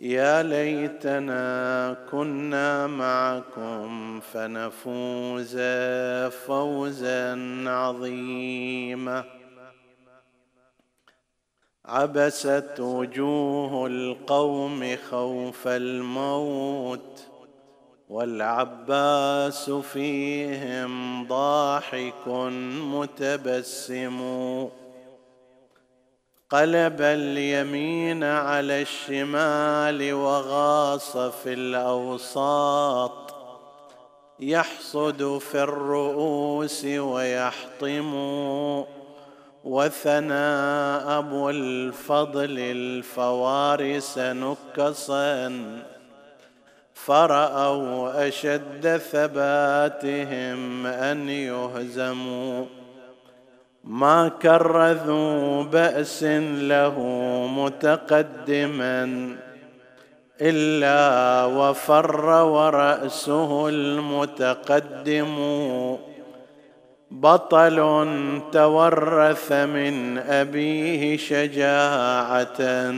يا ليتنا كنا معكم فنفوز فوزا عظيما. عبست وجوه القوم خوف الموت والعباس فيهم ضاحك متبسم. قلب اليمين على الشمال وغاص في الأوساط. يحصد في الرؤوس ويحطم وثنى أبو الفضل الفوارس نكصا. فرأوا أشد ثباتهم أن يهزموا. ما كرذوا بأس له متقدما إلا وفر ورأسه المتقدم بطل تورث من أبيه شجاعة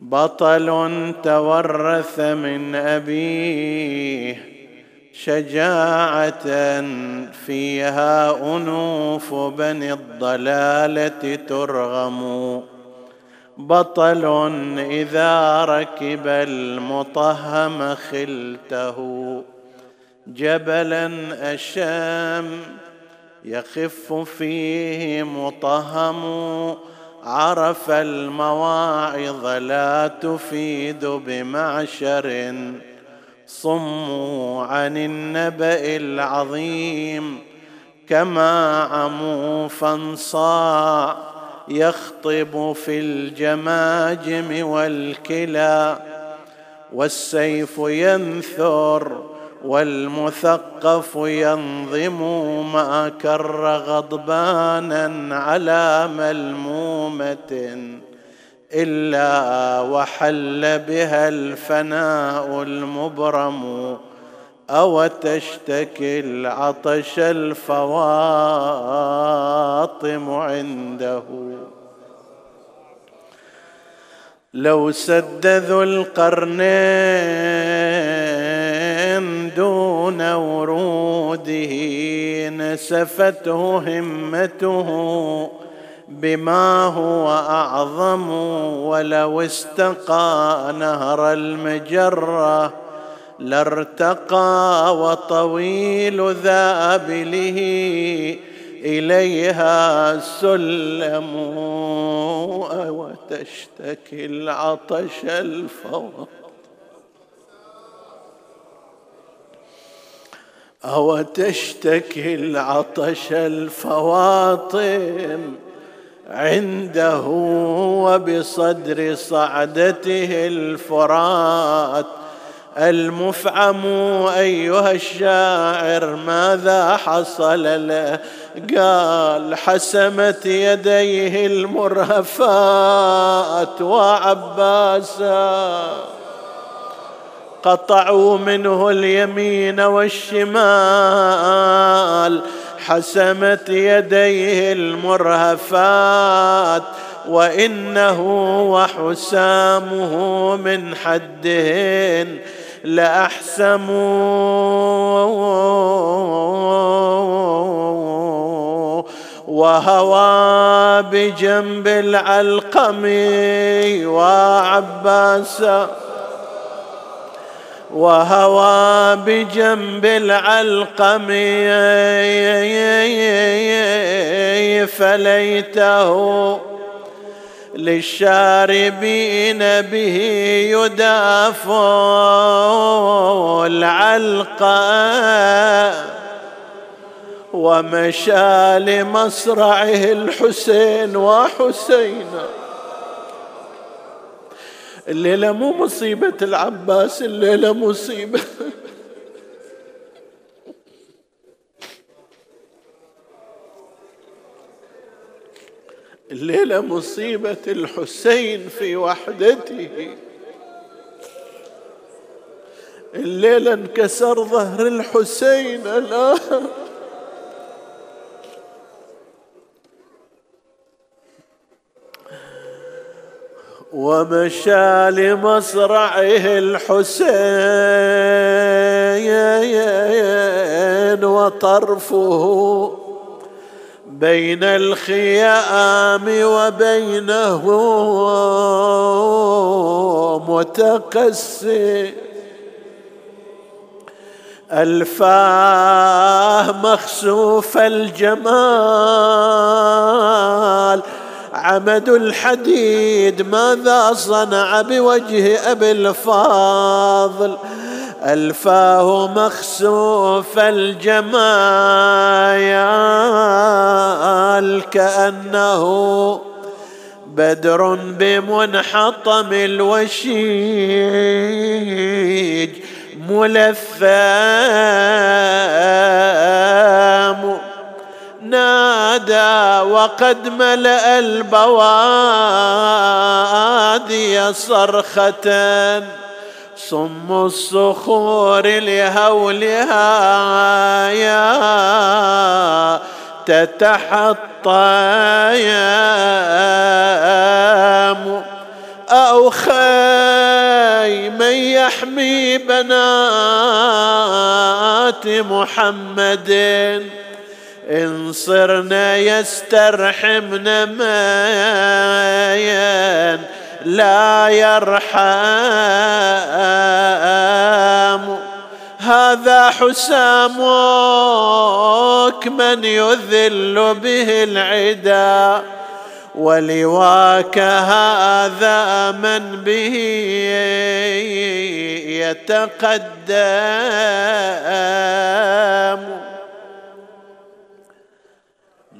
بطل تورث من أبيه شجاعة فيها أنوف بني الضلالة ترغم. بطل إذا ركب المطهم خلته. جبلا اشام يخف فيه مطهم. عرف المواعظ لا تفيد بمعشر. صموا عن النبأ العظيم كما عموا فانصاع يخطب في الجماجم والكلى والسيف ينثر والمثقف ينظم ما كر غضبانا على ملمومة إلا وحل بها الفناء المبرم أو تشتكي العطش الفواطم عنده. لو سد ذو القرنين دون وروده نسفته همته بما هو أعظم ولو استقى نهر المجرة لارتقى وطويل ذابله إليها سلم وتشتكي العطش الفوق. أو تشتكي العطش الفواطم عنده وبصدر صعدته الفرات. المفعم أيها الشاعر ماذا حصل له؟ قال حسمت يديه المرهفات وعباسا. قطعوا منه اليمين والشمال حسمت يديه المرهفات وإنه وحسامه من حدهن لاحسم وهوى بجنب العلقم وعباسا وهوى بجنب العلقم فليته للشاربين به يدافع العلقه ومشى لمصرعه الحسين وحسينا الليلة مو مصيبة العباس الليلة مصيبة. الليلة مصيبة الحسين في وحدته. الليلة انكسر ظهر الحسين الآن ومشى لمصرعه الحسين وطرفه بين الخيام وبينه متقسم. ألفاه مخسوف الجمال عمد الحديد ماذا صنع بوجه أبي الفاضل؟ ألفاه مخسوف الجمال كأنه بدر بمنحطم الوشيج ملثام نادى وقد ملأ البوادي صرخة صم الصخور لهولها يا تتحطم أو خي من يحمي بنات محمد إن صرنا يسترحمنا مايا لا يرحم. هذا حسامك من يذل به العدا. ولواك هذا من به يتقدم.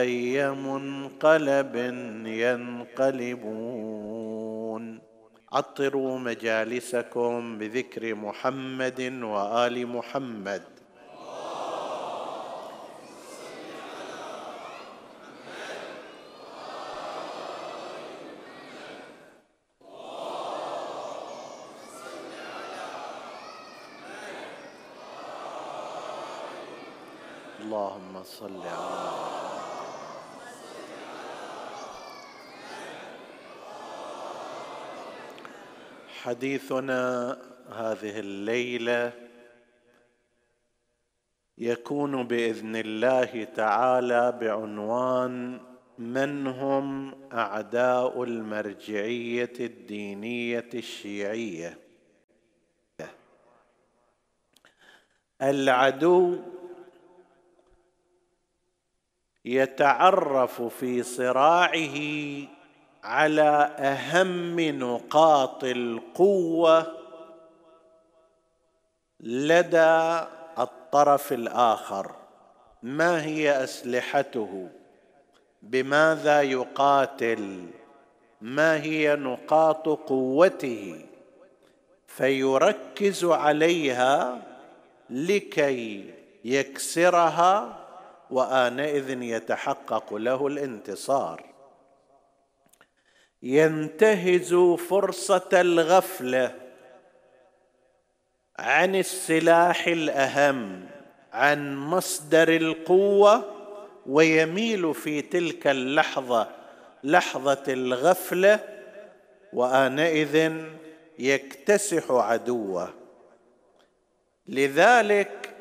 اي منقلب ينقلبون. عطروا مجالسكم بذكر محمد وآل محمد. اللهم صل على حديثنا هذه الليلة يكون بإذن الله تعالى بعنوان من هم أعداء المرجعية الدينية الشيعية. العدو يتعرف في صراعه على أهم نقاط القوة لدى الطرف الآخر. ما هي أسلحته؟ بماذا يقاتل؟ ما هي نقاط قوته؟ فيركز عليها لكي يكسرها وآنئذ يتحقق له الانتصار. ينتهز فرصة الغفلة عن السلاح الأهم عن مصدر القوة ويميل في تلك اللحظة لحظة الغفلة وآنئذ يكتسح عدوه. لذلك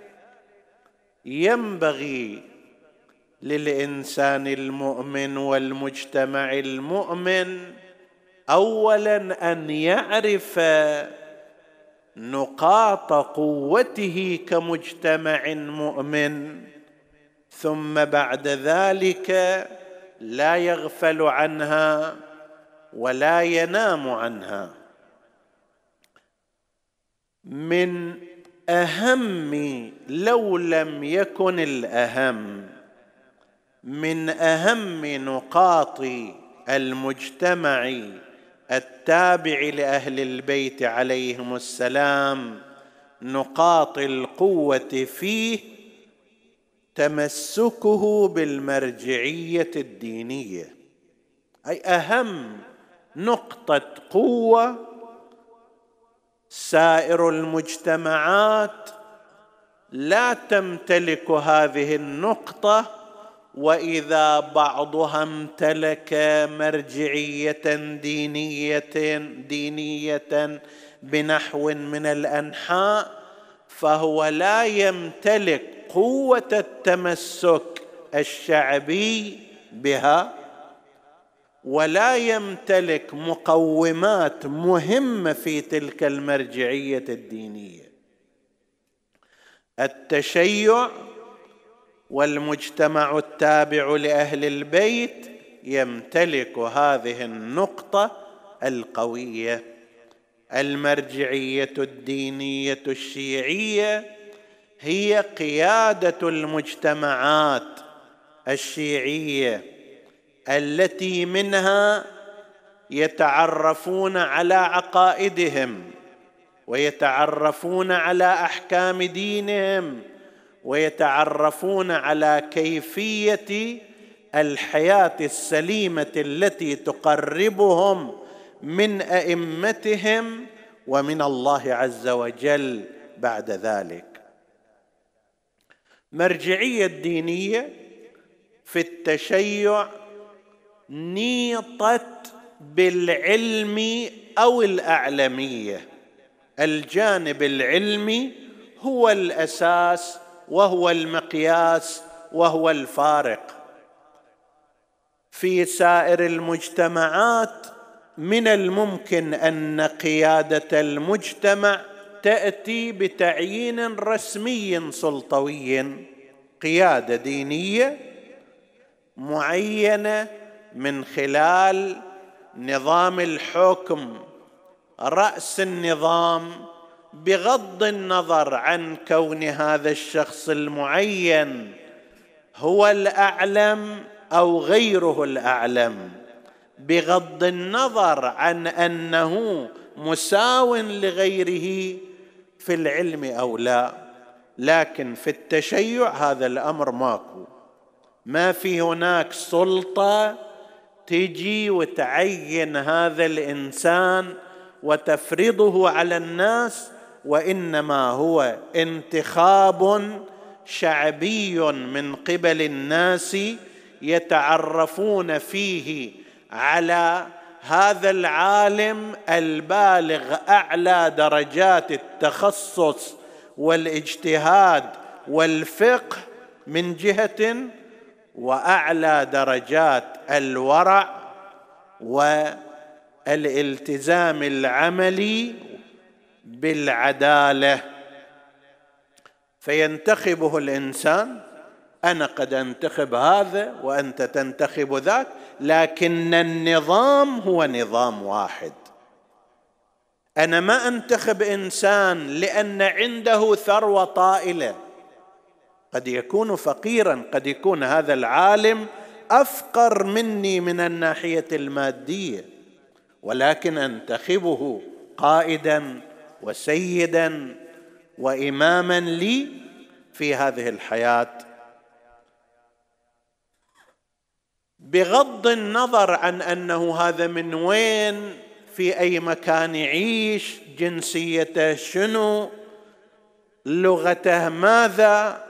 ينبغي للإنسان المؤمن والمجتمع المؤمن اولا أن يعرف نقاط قوته كمجتمع مؤمن ثم بعد ذلك لا يغفل عنها ولا ينام عنها. من أهم لو لم يكن الأهم من أهم نقاط المجتمع التابع لأهل البيت عليهم السلام نقاط القوة فيه تمسكه بالمرجعية الدينية. أي أهم نقطة قوة سائر المجتمعات لا تمتلك هذه النقطة وإذا بعضها امتلك مرجعية دينيه دينية بنحو من الأنحاء فهو لا يمتلك قوة التمسك الشعبي بها ولا يمتلك مقومات مهمة في تلك المرجعية الدينية. التشيع والمجتمع التابع لأهل البيت يمتلك هذه النقطة القوية. المرجعية الدينية الشيعية هي قيادة المجتمعات الشيعية التي منها يتعرفون على عقائدهم ويتعرفون على أحكام دينهم ويتعرفون على كيفية الحياة السليمة التي تقربهم من أئمتهم ومن الله عز وجل بعد ذلك. مرجعية الدينية في التشيع نيطت بالعلم أو الأعلمية. الجانب العلمي هو الأساس وهو المقياس وهو الفارق. في سائر المجتمعات من الممكن أن قيادة المجتمع تأتي بتعيين رسمي سلطوي قيادة دينية معينة من خلال نظام الحكم رأس النظام بغض النظر عن كون هذا الشخص المعين هو الأعلم أو غيره الأعلم. بغض النظر عن أنه مساو لغيره في العلم أو لا لكن في التشيع هذا الأمر ماكو. ما في هناك سلطة تجي وتعين هذا الإنسان وتفرضه على الناس وإنما هو انتخاب شعبي من قبل الناس يتعرفون فيه على هذا العالم البالغ أعلى درجات التخصص والاجتهاد والفقه من جهة وأعلى درجات الورع والالتزام العملي بالعدالة. فينتخبه الإنسان أنا قد أنتخب هذا وأنت تنتخب ذاك لكن النظام هو نظام واحد. أنا ما أنتخب إنسان لأن عنده ثروة طائلة. قد يكون فقيرا قد يكون هذا العالم أفقر مني من الناحية المادية. ولكن أنتخبه قائدا وسيدا واماما لي في هذه الحياة. بغض النظر عن أنه هذا من وين في أي مكان يعيش جنسيته شنو لغته ماذا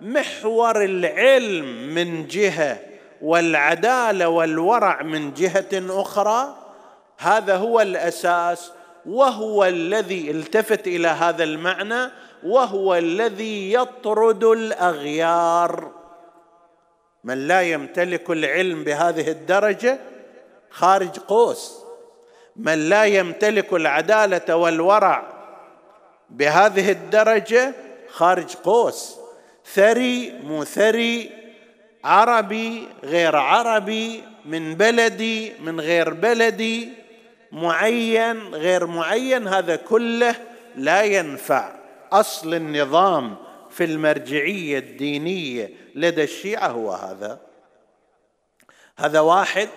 محور العلم من جهة والعدالة والورع من جهة أخرى هذا هو الأساس وهو الذي التفت إلى هذا المعنى وهو الذي يطرد الأغيار. من لا يمتلك العلم بهذه الدرجة خارج قوس. من لا يمتلك العدالة والورع بهذه الدرجة خارج قوس. ثري مو ثري عربي غير عربي من بلدي من غير بلدي. معين غير معين هذا كله لا ينفع. أصل النظام في المرجعية الدينية لدى الشيعة هو هذا. هذا واحد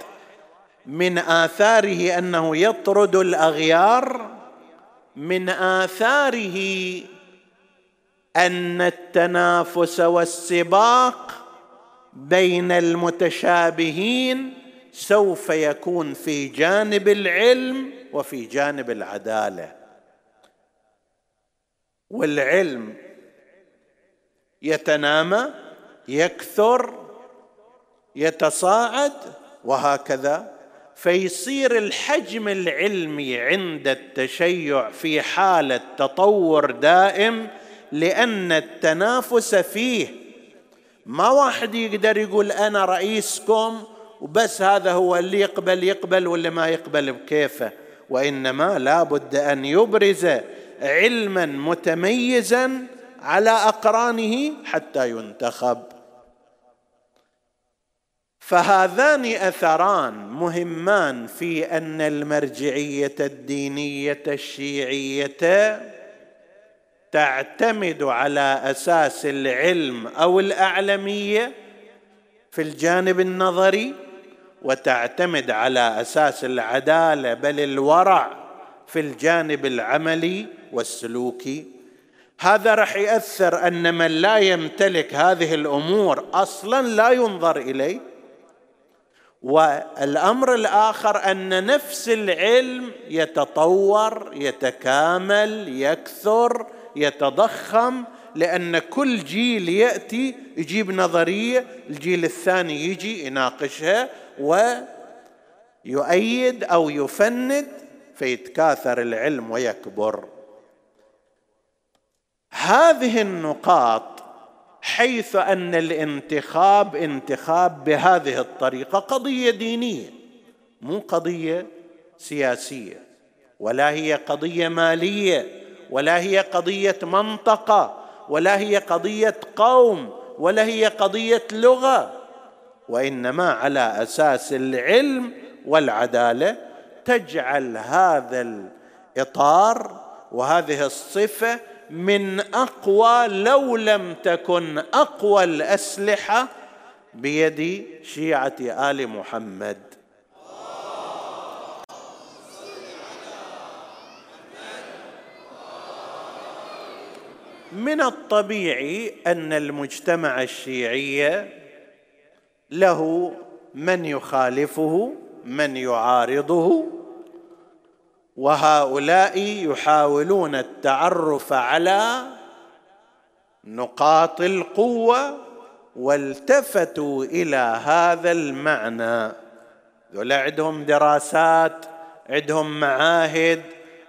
من آثاره أنه يطرد الأغيار من آثاره أن التنافس والسباق بين المتشابهين سوف يكون في جانب العلم وفي جانب العدالة. والعلم يتنامى يكثر يتصاعد وهكذا. فيصير الحجم العلمي عند التشيع في حاله تطور دائم لأن التنافس فيه. ما واحد يقدر يقول أنا رئيسكم وبس هذا هو اللي يقبل يقبل واللي ما يقبل؟ بكيفه. وإنما لا بد أن يبرز علما متميزا على أقرانه حتى ينتخب. فهذان أثران مهمان في أن المرجعية الدينية الشيعية تعتمد على أساس العلم أو الأعلمية في الجانب النظري. وتعتمد على أساس العدالة بل الورع في الجانب العملي والسلوكي. هذا راح يأثر أن من لا يمتلك هذه الأمور أصلا لا ينظر إليه. والأمر الآخر أن نفس العلم يتطور يتكامل يكثر يتضخم لأن كل جيل يأتي يجيب نظرية الجيل الثاني يجي يناقشها. ويؤيد أو يفند فيتكاثر العلم ويكبر. هذه النقاط حيث أن الانتخاب انتخاب بهذه الطريقة قضية دينية مو قضية سياسية ولا هي قضية مالية ولا هي قضية منطقة ولا هي قضية قوم ولا هي قضية لغة. وإنما على أساس العلم والعدالة تجعل هذا الإطار وهذه الصفة من أقوى لو لم تكن أقوى الأسلحة بيد شيعة آل محمد. من الطبيعي أن المجتمع الشيعي له من يخالفه من يعارضه. وهؤلاء يحاولون التعرف على نقاط القوة والتفتوا إلى هذا المعنى. ذولا عندهم دراسات عندهم معاهد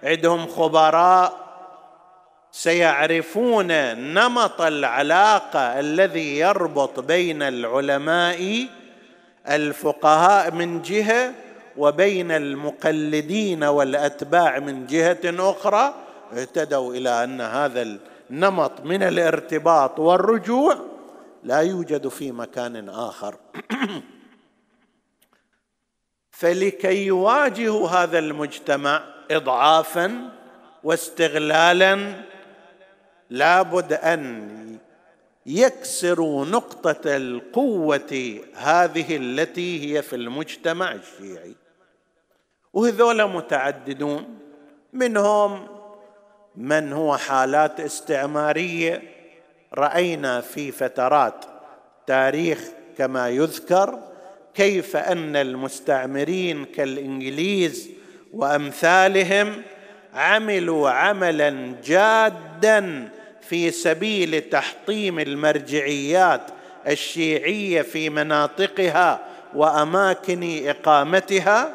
عندهم خبراء سيعرفون نمط العلاقة الذي يربط بين العلماء الفقهاء من جهة وبين المقلدين والأتباع من جهة أخرى. اهتدوا إلى أن هذا النمط من الارتباط والرجوع لا يوجد في مكان آخر. فلكي يواجهوا هذا المجتمع اضعافا واستغلالا لابد أن يكسروا نقطة القوة هذه التي هي في المجتمع الشيعي. وهذول متعددون منهم من هو حالات استعمارية. رأينا في فترات تاريخ كما يذكر كيف أن المستعمرين كالإنجليز وأمثالهم عملوا عملا جادا في سبيل تحطيم المرجعيات الشيعية في مناطقها وأماكن إقامتها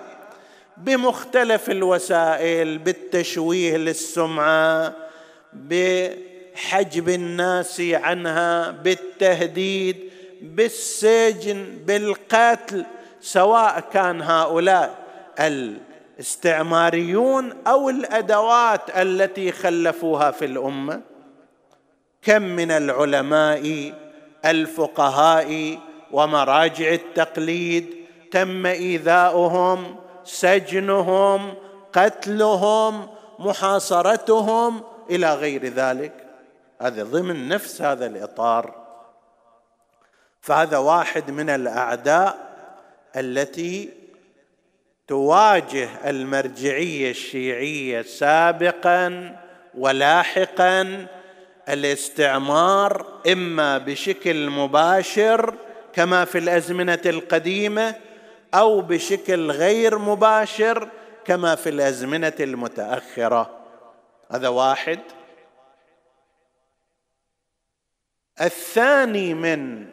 بمختلف الوسائل بالتشويه للسمعة بحجب الناس عنها بالتهديد بالسجن بالقتل سواء كان هؤلاء الاستعماريون أو الأدوات التي خلفوها في الأمة. كم من العلماء الفقهاء ومراجع التقليد تم إيذاؤهم سجنهم قتلهم محاصرتهم إلى غير ذلك. هذا ضمن نفس هذا الإطار. فهذا واحد من الأعداء التي تواجه المرجعية الشيعية سابقا ولاحقا الاستعمار إما بشكل مباشر كما في الأزمنة القديمة أو بشكل غير مباشر كما في الأزمنة المتأخرة. هذا واحد. الثاني من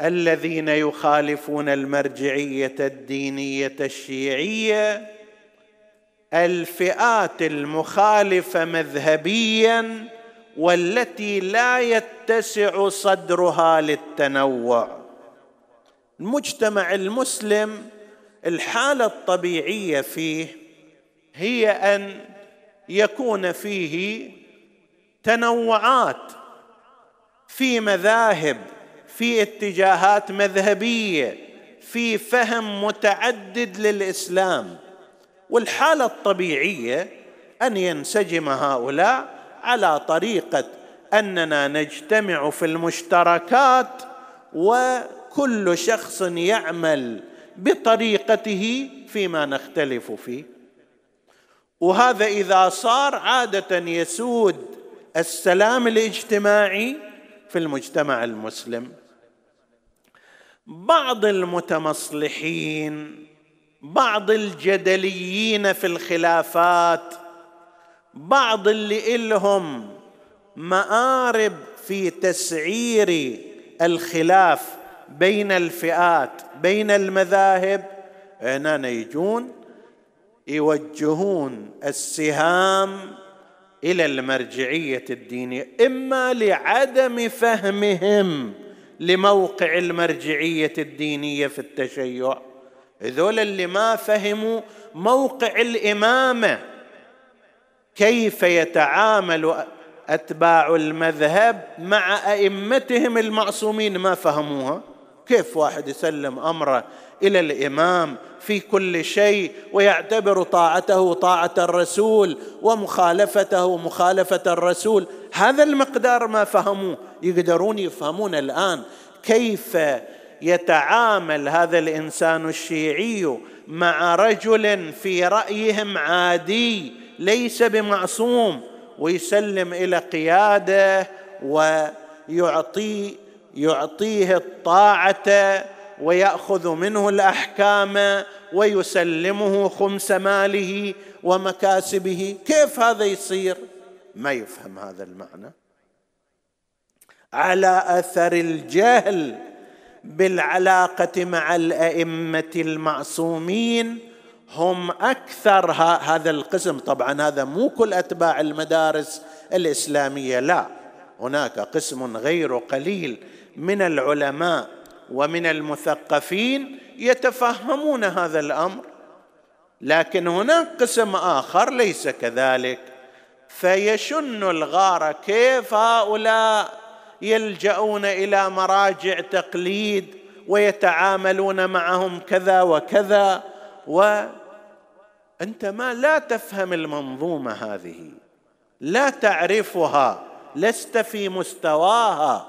الذين يخالفون المرجعية الدينية الشيعية الفئات المخالفة مذهبيا والتي لا يتسع صدرها للتنوع. المجتمع المسلم الحالة الطبيعية فيه هي أن يكون فيه تنوعات في مذاهب في اتجاهات مذهبية في فهم متعدد للإسلام. والحالة الطبيعية أن ينسجم هؤلاء على طريقة أننا نجتمع في المشتركات وكل شخص يعمل بطريقته فيما نختلف فيه. وهذا إذا صار عادة يسود السلام الاجتماعي في المجتمع المسلم. بعض المتمصلحين بعض الجدليين في الخلافات بعض اللي إلهم مآرب في تسعير الخلاف بين الفئات بين المذاهب. هنا يجون يوجهون السهام إلى المرجعية الدينية إما لعدم فهمهم لموقع المرجعية الدينية في التشيع. هذول اللي ما فهموا موقع الإمامة كيف يتعامل أتباع المذهب مع أئمتهم المعصومين؟ ما فهموها. كيف واحد يسلم أمره إلى الإمام في كل شيء ويعتبر طاعته طاعة الرسول ومخالفته مخالفة الرسول؟ هذا المقدار ما فهموه. يقدرون يفهمون الآن كيف يتعامل هذا الإنسان الشيعي مع رجل في رأيهم عادي ليس بمعصوم ويسلم إلى قيادة ويعطي يعطيه الطاعة ويأخذ منه الأحكام ويسلمه خمس ماله ومكاسبه. كيف هذا يصير؟ ما يفهم هذا المعنى. على أثر الجهل بالعلاقة مع الأئمة المعصومين هم أكثر هذا القسم. طبعا هذا مو كل أتباع المدارس الإسلامية لا. هناك قسم غير قليل من العلماء ومن المثقفين يتفهمون هذا الأمر. لكن هناك قسم آخر ليس كذلك. فيشن الغار كيف هؤلاء يلجؤون إلى مراجع تقليد ويتعاملون معهم كذا وكذا. وانت ما لا تفهم المنظومة هذه لا تعرفها لست في مستواها.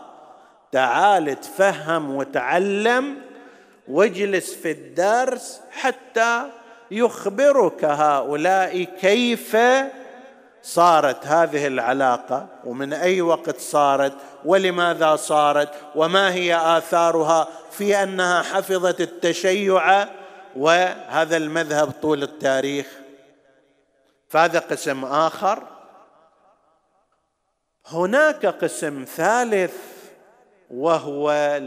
تعال تفهم وتعلم واجلس في الدرس حتى يخبرك هؤلاء كيف صارت هذه العلاقة ومن أي وقت صارت ولماذا صارت وما هي آثارها في أنها حفظت التشيع وهذا المذهب طول التاريخ. فهذا قسم آخر. هناك قسم ثالث وهو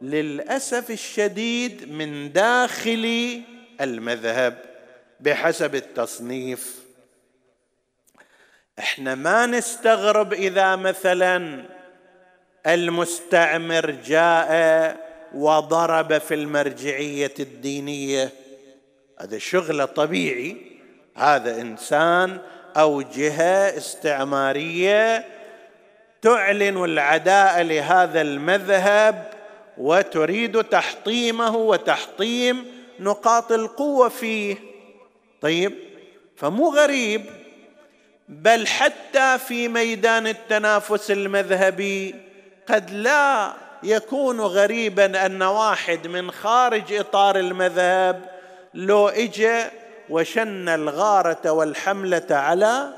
للأسف الشديد من داخل المذهب بحسب التصنيف. إحنا ما نستغرب إذا مثلا المستعمر جاء وضرب في المرجعية الدينية. هذا شغله طبيعي. هذا إنسان أو جهة استعمارية تعلن العداء لهذا المذهب وتريد تحطيمه وتحطيم نقاط القوة فيه. طيب فمو غريب بل حتى في ميدان التنافس المذهبي قد لا يكون غريبا أن واحد من خارج إطار المذهب لو اجى وشن الغارة والحملة على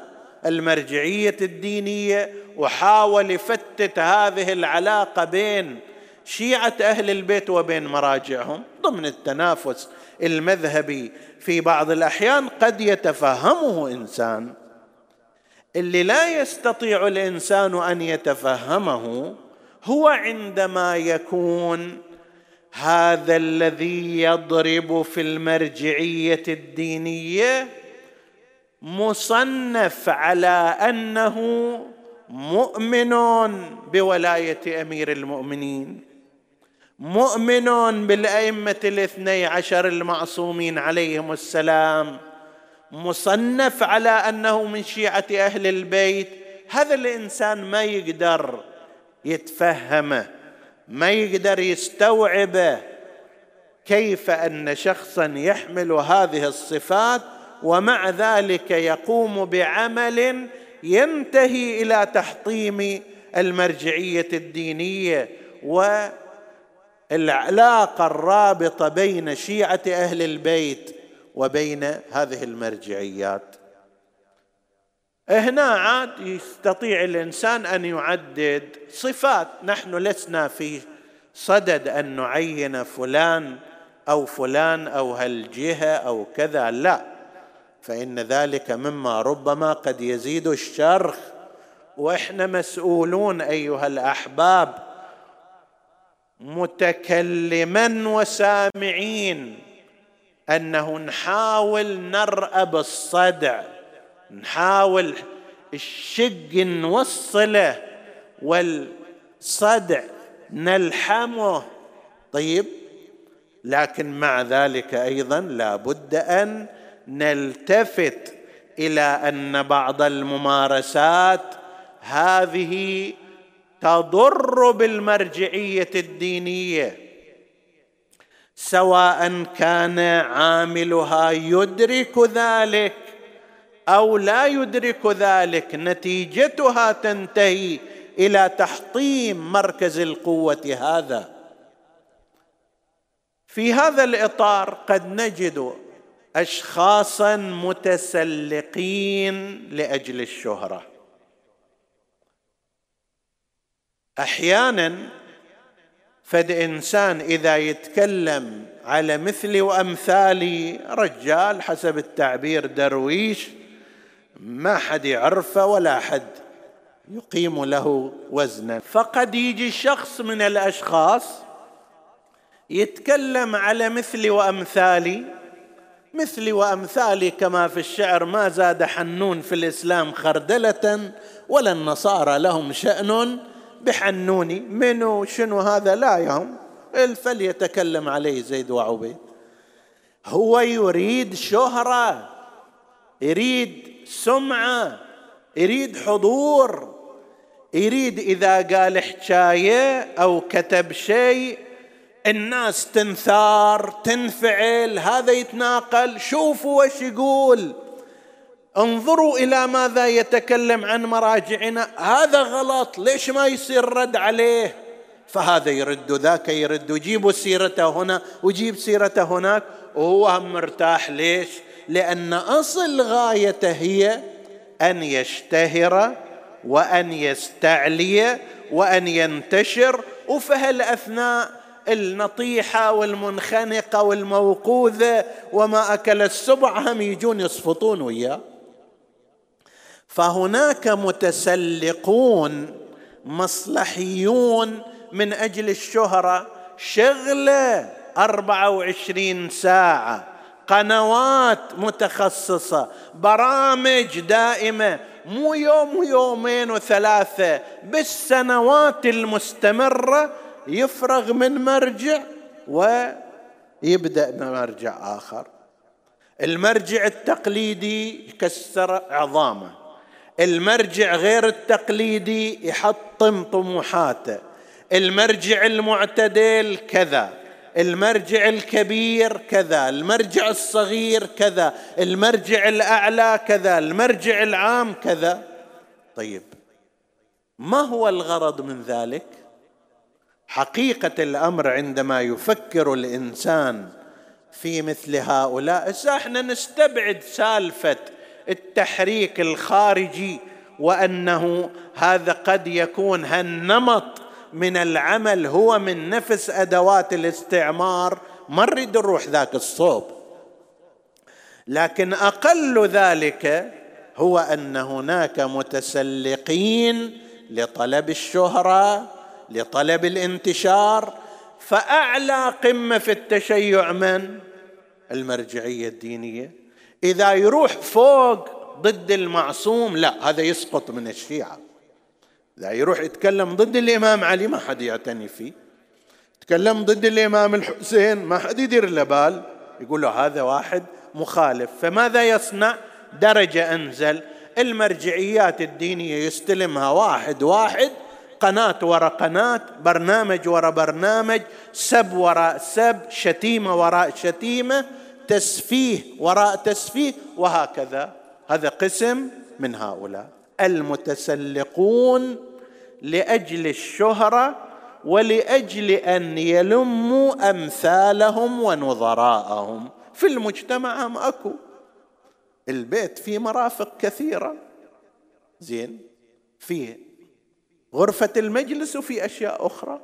المرجعية الدينية وحاول يفتت هذه العلاقة بين شيعة أهل البيت وبين مراجعهم ضمن التنافس المذهبي. في بعض الأحيان قد يتفهمه إنسان. اللي لا يستطيع الإنسان أن يتفهمه هو عندما يكون هذا الذي يضرب في المرجعية الدينية مصنف على أنه مؤمن بولاية أمير المؤمنين مؤمن بالأئمة الاثني عشر المعصومين عليهم السلام مصنف على أنه من شيعة أهل البيت هذا الإنسان ما يقدر يتفهمه ما يقدر يستوعبه كيف أن شخصا يحمل هذه الصفات ومع ذلك يقوم بعمل ينتهي إلى تحطيم المرجعية الدينية والعلاقة الرابطة بين شيعة أهل البيت وبين هذه المرجعيات. هنا عاد يستطيع الإنسان أن يعدد صفات. نحن لسنا في صدد أن نعين فلان أو فلان أو هالجهه أو كذا. لا فإن ذلك مما ربما قد يزيد الشرخ وإحنا مسؤولون أيها الأحباب متكلما وسامعين أنه نحاول نرأب الصدع. نحاول الشق نوصله والصدع نلحمه. طيب لكن مع ذلك أيضا لا بد أن نلتفت إلى أن بعض الممارسات هذه تضر بالمرجعية الدينية سواء كان عاملها يدرك ذلك أو لا يدرك ذلك نتيجتها تنتهي إلى تحطيم مركز القوة هذا. في هذا الإطار قد نجد اشخاصا متسلقين لأجل الشهرة. أحيانا فد انسان إذا يتكلم على مثلي وامثالي رجال حسب التعبير درويش ما حد يعرفه ولا حد يقيم له وزنا. فقد يجي شخص من الأشخاص يتكلم على مثلي وأمثالي مثلي وأمثالي كما في الشعر ما زاد حنون في الإسلام خردلة ولا النصارى لهم شأن بحنوني. منو؟ شنو هذا؟ لا يهم. فليتكلم عليه زيد وعبيد. هو يريد شهرة يريد سمعة يريد حضور يريد إذا قال حكاية أو كتب شيء الناس تنثار تنفعل هذا يتناقل شوفوا وش يقول. انظروا إلى ماذا يتكلم عن مراجعنا. هذا غلط ليش ما يصير رد عليه؟ فهذا يرد ذاك يرد وجيبوا سيرته هنا وجيب سيرته هناك. وهو مرتاح ليش؟ لأن أصل غايته هي أن يشتهر وأن يستعلي وأن ينتشر وفي هالاثناء النطيحة والمنخنقة والموقوذة وما أكل السبع هم يجون يصفطون وياه. فهناك متسلقون مصلحيون من أجل الشهرة شغلة أربعة وعشرين ساعة. قنوات متخصصة. برامج دائمة. مو يوم ويومين وثلاثة. بالسنوات المستمرة يفرغ من مرجع ويبدأ بمرجع آخر. المرجع التقليدي يكسر عظامه. المرجع غير التقليدي يحطم طموحاته. المرجع المعتدل كذا. المرجع الكبير كذا المرجع الصغير كذا المرجع الأعلى كذا المرجع العام كذا. طيب ما هو الغرض من ذلك؟ حقيقة الأمر عندما يفكر الإنسان في مثل هؤلاء إحنا نستبعد سالفة التحريك الخارجي وأنه هذا قد يكون هالنمط من العمل هو من نفس أدوات الاستعمار ما نريد نروح ذاك الصوب. لكن أقل ذلك هو أن هناك متسلقين لطلب الشهرة لطلب الانتشار فأعلى قمة في التشيع من؟ المرجعية الدينية. إذا يروح فوق ضد المعصوم لا هذا يسقط من الشيعة. إذا يروح يتكلم ضد الإمام علي ما حد يعتني فيه. يتكلم ضد الإمام الحسين ما حد يدير له بال. يقول له هذا واحد مخالف. فماذا يصنع؟ درجة أنزل. المرجعيات الدينية يستلمها واحد واحد قناة وراء قناة برنامج وراء برنامج سب وراء سب شتيمة وراء شتيمة تسفيه وراء تسفيه وهكذا. هذا قسم من هؤلاء. المتسلقون لأجل الشهرة ولأجل أن يلموا أمثالهم ونظراءهم. في المجتمع هم أكو. البيت فيه مرافق كثيرة. زين. فيه غرفة المجلس وفي أشياء أخرى.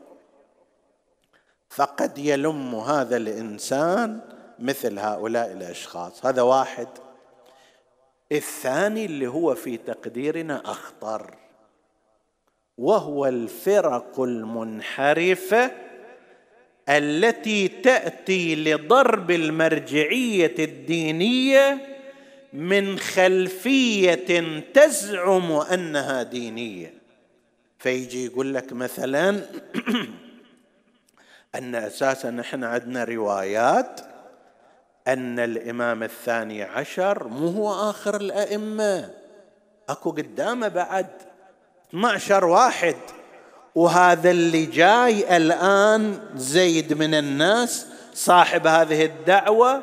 فقد يلم هذا الإنسان مثل هؤلاء الأشخاص. هذا واحد. الثاني اللي هو في تقديرنا أخطر وهو الفرق المنحرفة التي تأتي لضرب المرجعية الدينية من خلفية تزعم أنها دينية. فيجي يقول لك مثلا أن أساسا نحن عندنا روايات أن الإمام الثاني عشر مو هو آخر الأئمة. أكو قدامه بعد 12 واحد. وهذا اللي جاي الآن زيد من الناس صاحب هذه الدعوة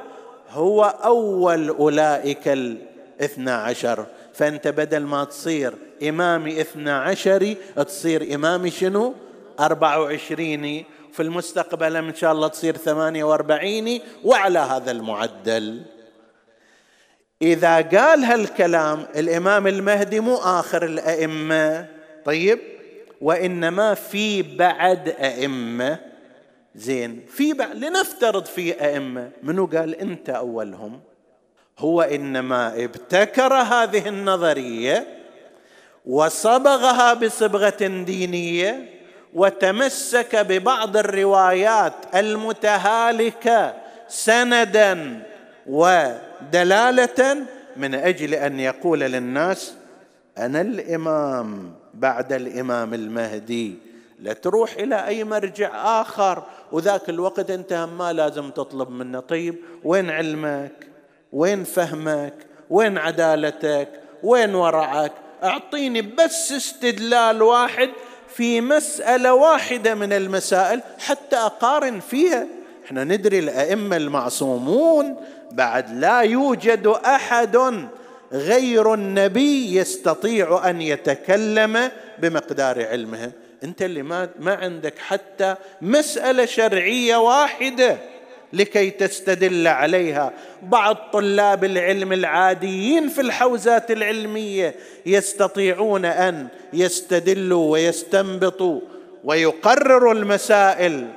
هو أول أولئك الاثنى عشر فأنت بدل ما تصير إمامي اثنى عشري تصير إمامي شنو؟ أربعة وعشريني في المستقبل إن شاء الله تصير ثمانية وأربعين وعلى هذا المعدل. إذا قال هالكلام الإمام المهدي مو آخر الأئمة. طيب. وإنما في بعد أئمة. زين. في بعد لنفترض في أئمة. منو قال أنت أولهم؟ هو إنما ابتكر هذه النظرية وصبغها بصبغة دينية وتمسك ببعض الروايات المتهالكة سندا ودلالة من أجل أن يقول للناس أنا الإمام بعد الإمام المهدي لا تروح إلى أي مرجع آخر وذاك الوقت أنت ما لازم تطلب منه طيب وين علمك؟ وين فهمك؟ وين عدالتك؟ وين ورعك؟ أعطيني بس استدلال واحد في مسألة واحدة من المسائل حتى أقارن فيها. إحنا ندري الأئمة المعصومون بعد لا يوجد أحد غير النبي يستطيع أن يتكلم بمقدار علمه. أنت اللي ما ما عندك حتى مسألة شرعية واحدة. لكي تستدل عليها. بعض طلاب العلم العاديين في الحوزات العلمية يستطيعون أن يستدلوا ويستنبطوا ويقرروا المسائل.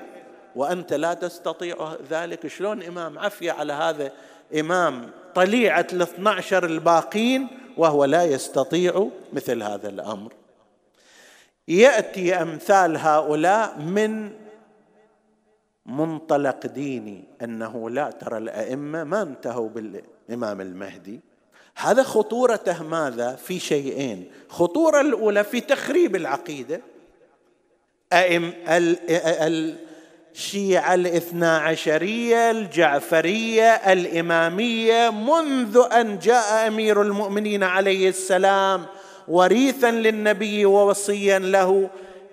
وأنت لا تستطيع ذلك. شلون إمام عفية على هذا إمام طليعة الاثنى عشر الباقين وهو لا يستطيع مثل هذا الأمر؟ يأتي أمثال هؤلاء من منطلق ديني أنه لا ترى الأئمة ما انتهوا بالإمام المهدي. هذا خطورته ماذا؟ في شيئين. خطورة الأولى في تخريب العقيدة. أئم الشيعة الاثنى عشرية الجعفرية الإمامية منذ أن جاء أمير المؤمنين عليه السلام وريثا للنبي ووصيا له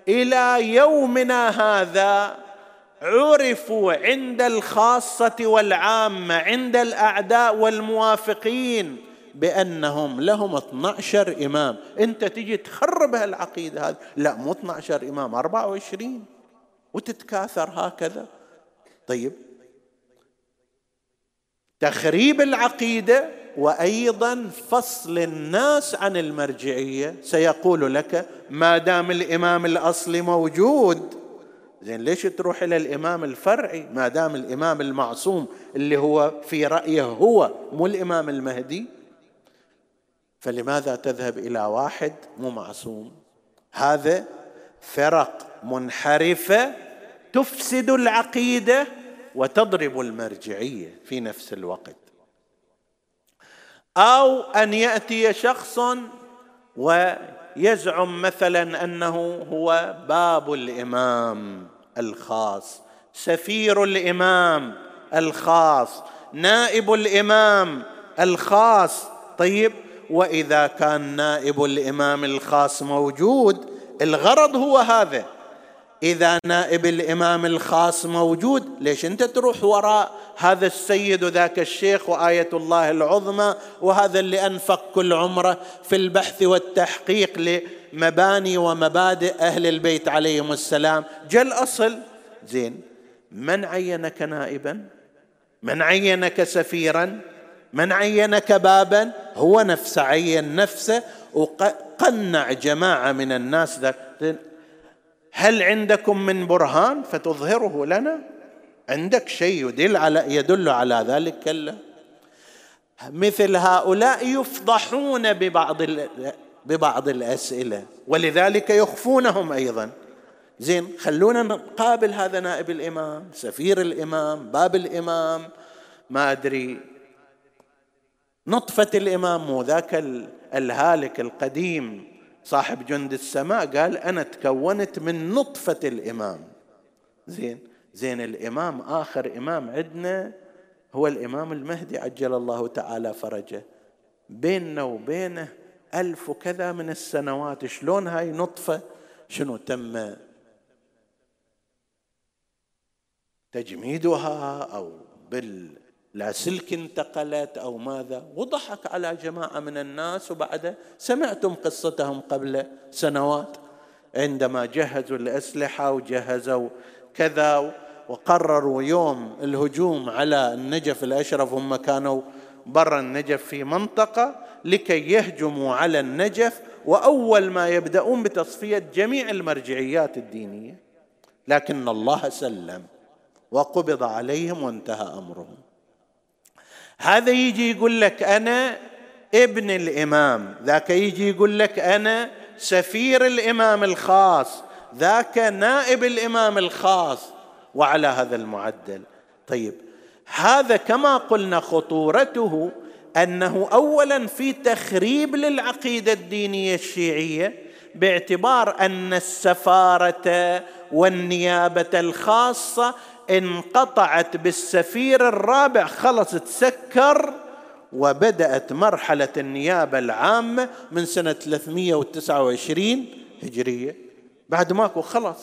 إلى يومنا هذا عرفوا عند الخاصة والعامة عند الأعداء والموافقين بأنهم لهم 12 إمام. أنت تجي تخرب هالعقيدة هذه. لا مو 12 إمام 24 وتتكاثر هكذا. طيب. تخريب العقيدة وأيضا فصل الناس عن المرجعية. سيقول لك ما دام الإمام الأصلي موجود زين ليش تروح إلى الإمام الفرعي ما دام الإمام المعصوم اللي هو في رأيه هو مو الإمام المهدي؟ فلماذا تذهب إلى واحد مو معصوم؟ هذا فرق منحرفة تفسد العقيدة وتضرب المرجعية في نفس الوقت. أو أن يأتي شخص ويزعم مثلا أنه هو باب الإمام. الخاص. سفير الإمام الخاص. نائب الإمام الخاص. طيب وإذا كان نائب الإمام الخاص موجود الغرض هو هذا. إذا نائب الإمام الخاص موجود ليش أنت تروح وراء هذا السيد وذاك الشيخ وآية الله العظمى وهذا اللي أنفق كل عمره في البحث والتحقيق لمباني ومبادئ أهل البيت عليهم السلام. جل أصل زين من عينك نائبا؟ من عينك سفيرا؟ من عينك بابا؟ هو نفسه عين نفسه. وقنع جماعة من الناس ذاك. هل عندكم من برهان فتظهره لنا؟ عندك شيء يدل على يدل على ذلك؟ كلا مثل هؤلاء يفضحون ببعض ببعض الأسئلة. ولذلك يخفونهم أيضا. زين خلونا نقابل هذا نائب الإمام سفير الإمام باب الإمام ما أدري نطفة الإمام مو ذاك الهالك القديم صاحب جند السماء قال أنا تكونت من نطفة الإمام. زين زين الإمام آخر إمام عندنا هو الإمام المهدي عجل الله تعالى فرجه. بيننا وبينه ألف وكذا من السنوات شلون هاي نطفة؟ شنو تم تجميدها أو بال لا سلك انتقلت أو ماذا؟ وضحك على جماعة من الناس وبعد سمعتم قصتهم قبل سنوات. عندما جهزوا الأسلحة وجهزوا كذا وقرروا يوم الهجوم على النجف الأشرف هم كانوا برا النجف في منطقة لكي يهجموا على النجف وأول ما يبدأون بتصفية جميع المرجعيات الدينية. لكن الله سلم وقبض عليهم وانتهى أمرهم. هذا يجي يقول لك أنا ابن الإمام ذاك يجي يقول لك أنا سفير الإمام الخاص ذاك نائب الإمام الخاص وعلى هذا المعدل. طيب هذا كما قلنا خطورته أنه اولا في تخريب للعقيدة الدينية الشيعية باعتبار أن السفارة والنيابة الخاصة انقطعت بالسفير الرابع خلص تسكر وبدأت مرحلة النيابة العامة من سنة 329 هجرية. بعد ماكو خلص.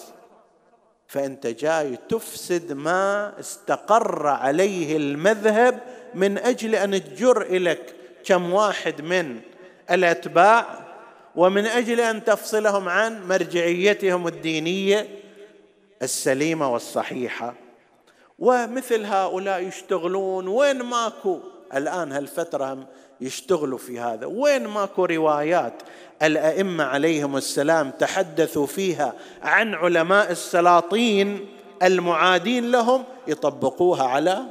فأنت جاي تفسد ما استقر عليه المذهب من أجل أن تجر إليك كم واحد من الأتباع ومن أجل أن تفصلهم عن مرجعيتهم الدينية السليمة والصحيحة. ومثل هؤلاء يشتغلون وين ماكو؟ الآن هالفترة يشتغلوا في هذا. وين ماكو روايات الأئمة عليهم السلام تحدثوا فيها عن علماء السلاطين المعادين لهم يطبقوها على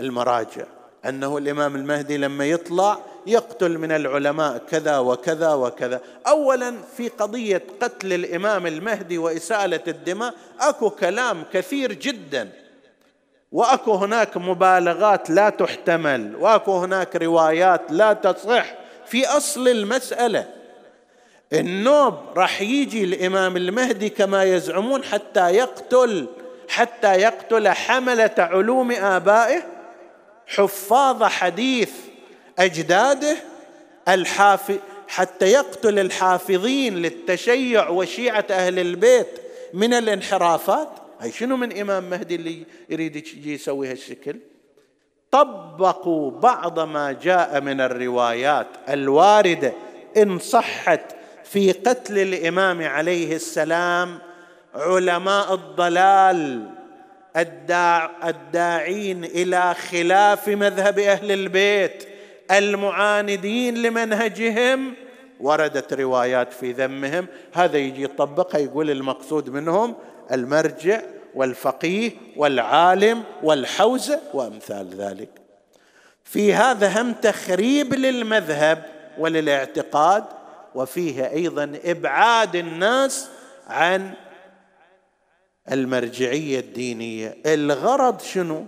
المراجع؟ أنه الإمام المهدي لما يطلع يقتل من العلماء كذا وكذا وكذا. اولا في قضية قتل الإمام المهدي وإسالة الدماء أكو كلام كثير جدا. وأكو هناك مبالغات لا تحتمل وأكو هناك روايات لا تصح في أصل المسألة. النوب راح يجي الإمام المهدي كما يزعمون حتى يقتل حتى يقتل حملة علوم آبائه حفاظ حديث أجداده الحافظ حتي يقتل الحافظين للتشيع وشيعة أهل البيت من الانحرافات. هاي شنو من إمام مهدي اللي يريد يجي يسوي هالشكل؟ طبقوا بعض ما جاء من الروايات الواردة إن صحت في قتل الإمام عليه السلام علماء الضلال الداع الداعين إلى خلاف مذهب أهل البيت المعاندين لمنهجهم. وردت روايات في ذمهم. هذا يجي يطبقها يقول المقصود منهم المرجع والفقيه والعالم والحوزه وأمثال ذلك. في هذا هم تخريب للمذهب وللاعتقاد وفيه أيضا إبعاد الناس عن المرجعية الدينية. الغرض شنو؟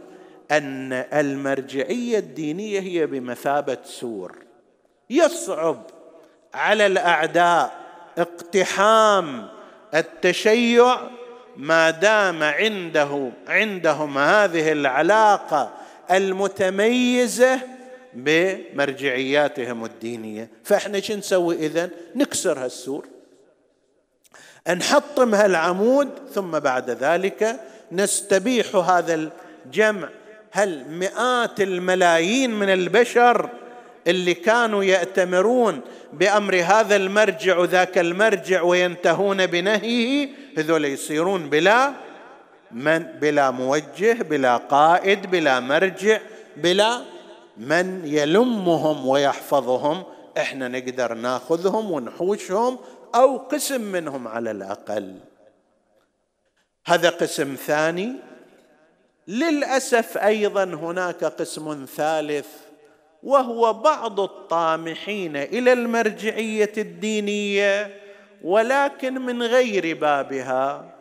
أن المرجعية الدينية هي بمثابة سور. يصعب على الأعداء اقتحام التشيع ما دام عنده عندهم هذه العلاقة المتميزة بمرجعياتهم الدينية. فإحنا شو نسوي اذا نكسر هالسور. نحطم هالعمود ثم بعد ذلك نستبيح هذا الجمع. هل مئات الملايين من البشر اللي كانوا يأتمرون بأمر هذا المرجع وذاك المرجع وينتهون بنهيه هذول يصيرون بلا من بلا موجه بلا قائد بلا مرجع بلا من يلمهم ويحفظهم. إحنا نقدر ناخذهم ونحوشهم أو قسم منهم على الأقل. هذا قسم ثاني. للأسف أيضا هناك قسم ثالث. وهو بعض الطامحين إلى المرجعية الدينية ولكن من غير بابها.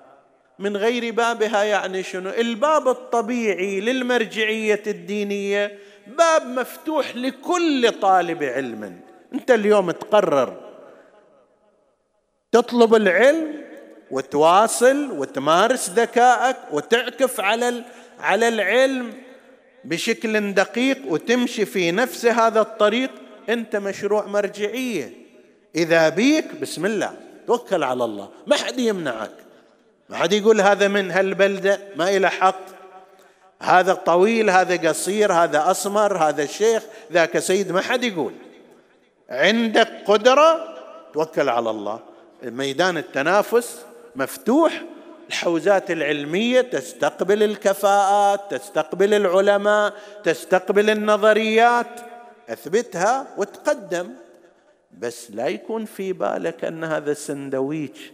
من غير بابها يعني شنو؟ الباب الطبيعي للمرجعية الدينية باب مفتوح لكل طالب علم. أنت اليوم تقرر تطلب العلم وتواصل وتمارس ذكائك وتعكف على على العلم. بشكل دقيق وتمشي في نفس هذا الطريق أنت مشروع مرجعية. إذا بيك بسم الله توكل على الله ما حد يمنعك. ما حد يقول هذا من هالبلدة ما إلى حق. هذا طويل هذا قصير هذا أسمر هذا الشيخ ذاك سيد ما حد يقول. عندك قدرة توكل على الله. ميدان التنافس مفتوح الحوزات العلمية تستقبل الكفاءات تستقبل العلماء تستقبل النظريات. اثبتها وتقدم. بس لا يكون في بالك أن هذا السندويش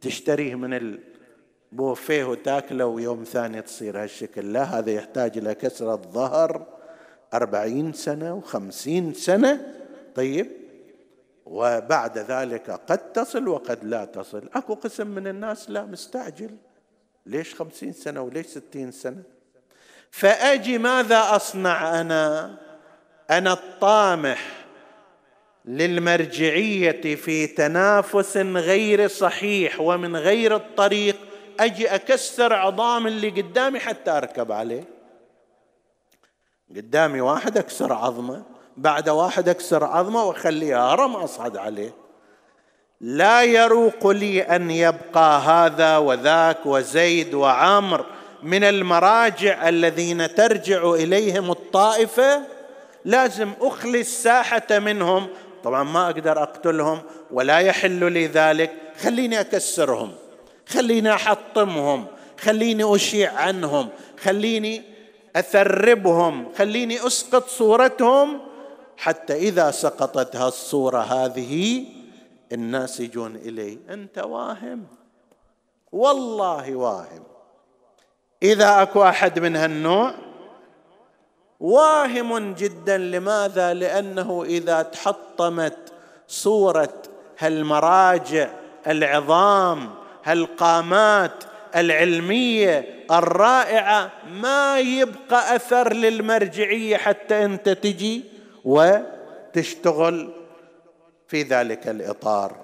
تشتريه من البوفيه وتاكله ويوم ثاني تصير هالشكل. لا هذا يحتاج إلى كسرة ظهر أربعين سنة وخمسين سنة. طيب وبعد ذلك قد تصل وقد لا تصل. أكو قسم من الناس لا مستعجل. ليش خمسين سنة وليش ستين سنة؟ فأجي ماذا أصنع أنا؟ أنا الطامح للمرجعية في تنافس غير صحيح ومن غير الطريق. أجي أكسر عظام اللي قدامي حتى أركب عليه. قدامي واحد أكسر عظمه. بعد واحد أكسر عظمه وأخليه هرم اصعد عليه. لا يروق لي أن يبقى هذا وذاك وزيد وعمر من المراجع الذين ترجع إليهم الطائفة. لازم أخلي الساحة منهم. طبعا ما أقدر أقتلهم ولا يحل لي ذلك. خليني أكسرهم. خليني أحطمهم. خليني أشيع عنهم. خليني أثربهم. خليني أسقط صورتهم. حتى إذا سقطت هالصوره هذه الناس يجون إلي أنت واهم. والله واهم. إذا أكو أحد من هالنوع واهم جدا. لماذا؟ لأنه إذا تحطمت صورة هالمراجع العظام هالقامات العلمية الرائعة ما يبقى أثر للمرجعية حتى أنت تجي. وتشتغل في ذلك الإطار.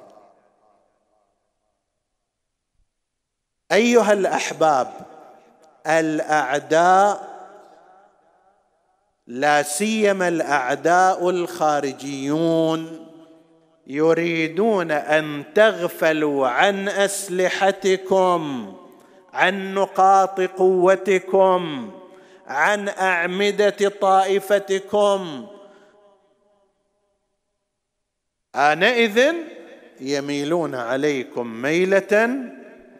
أيها الأحباب الأعداء لا سيما الأعداء الخارجيون يريدون أن تغفلوا عن أسلحتكم عن نقاط قوتكم عن أعمدة طائفتكم آنئذ يميلون عليكم ميلة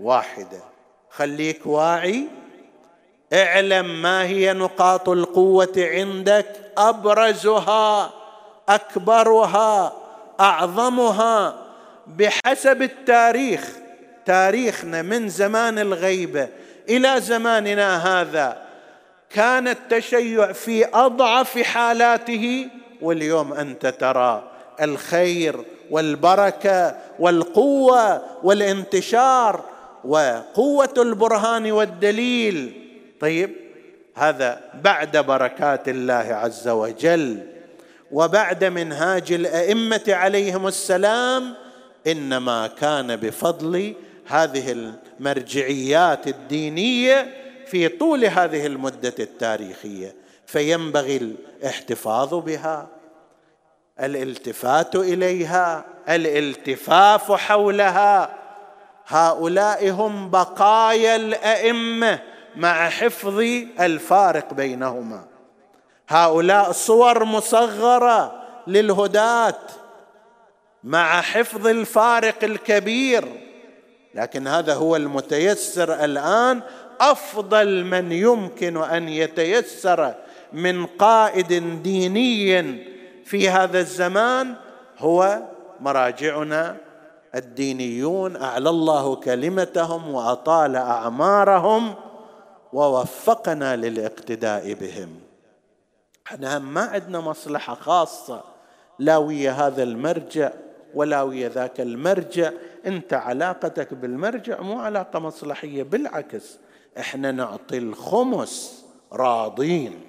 واحدة. خليك واعي. اعلم ما هي نقاط القوة عندك. أبرزها أكبرها أعظمها. بحسب التاريخ تاريخنا من زمان الغيبة إلى زماننا هذا كان التشيع في أضعف حالاته واليوم أنت ترى. الخير والبركة والقوة والانتشار وقوة البرهان والدليل. طيب هذا بعد بركات الله عز وجل وبعد منهاج الأئمة عليهم السلام إنما كان بفضل هذه المرجعيات الدينية في طول هذه المدة التاريخية فينبغي الاحتفاظ بها الالتفات إليها الالتفاف حولها. هؤلاء هم بقايا الأئمة مع حفظ الفارق بينهما. هؤلاء صور مصغرة للهداه مع حفظ الفارق الكبير. لكن هذا هو المتيسر الآن. أفضل من يمكن أن يتيسر من قائد ديني في هذا الزمان هو مراجعنا الدينيون أعلى الله كلمتهم وأطال أعمارهم ووفقنا للاقتداء بهم. إحنا ما عندنا مصلحة خاصة لا ويا هذا المرجع ولا ويا ذاك المرجع. أنت علاقتك بالمرجع مو علاقة مصلحية بالعكس إحنا نعطي الخمس راضين.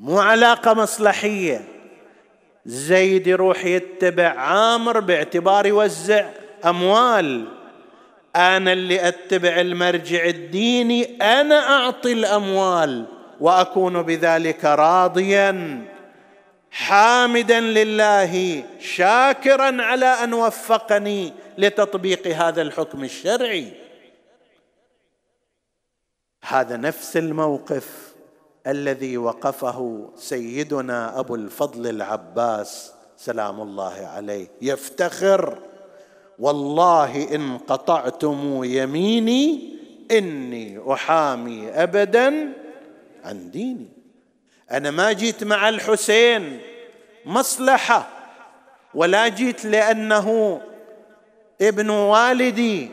مو علاقة مصلحية. زيد يروح يتبع عامر باعتبار يوزع أموال. أنا اللي أتبع المرجع الديني أنا أعطي الأموال وأكون بذلك راضيا. حامدا لله شاكرا على أن وفقني لتطبيق هذا الحكم الشرعي. هذا نفس الموقف. الذي وقفه سيدنا أبو الفضل العباس سلام الله عليه. يفتخر. والله إن قطعتم يميني إني أحامي ابدا عن ديني. أنا ما جيت مع الحسين مصلحة ولا جيت لأنه ابن والدي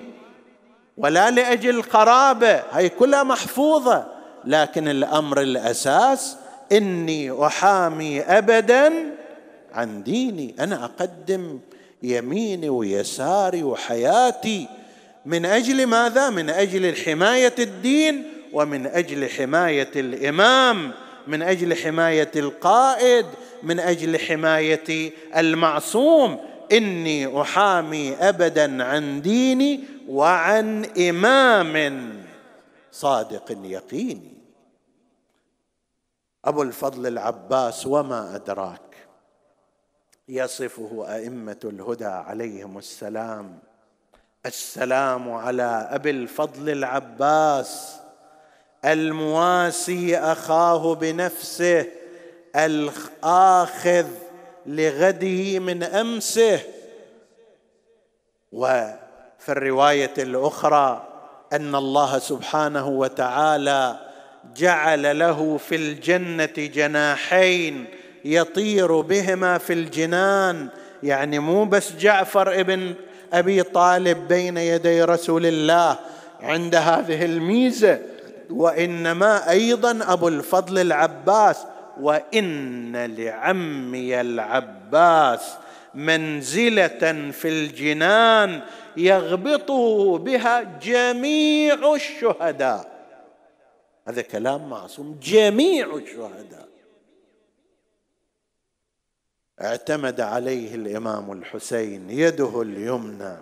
ولا لأجل قرابة. هي كلها محفوظة. لكن الأمر الأساس إني أحامي ابدا عن ديني. أنا أقدم يميني ويساري وحياتي. من أجل ماذا؟ من أجل حماية الدين ومن أجل حماية الإمام. من أجل حماية القائد. من أجل حماية المعصوم. إني أحامي ابدا عن ديني وعن إمام صادق يقيني. أبو الفضل العباس وما أدراك؟ يصفه أئمة الهدى عليهم السلام. السلام على أبي الفضل العباس. المواسي أخاه بنفسه. الآخذ لغده من أمسه. وفي الرواية الأخرى أن الله سبحانه وتعالى جعل له في الجنة جناحين يطير بهما في الجنان. يعني مو بس جعفر ابن أبي طالب بين يدي رسول الله عند هذه الميزة وإنما أيضا أبو الفضل العباس وإن لعمي العباس منزلة في الجنان يغبط بها جميع الشهداء. هذا كلام معصوم. جميع الشهداء. اعتمد عليه الإمام الحسين يده اليمنى.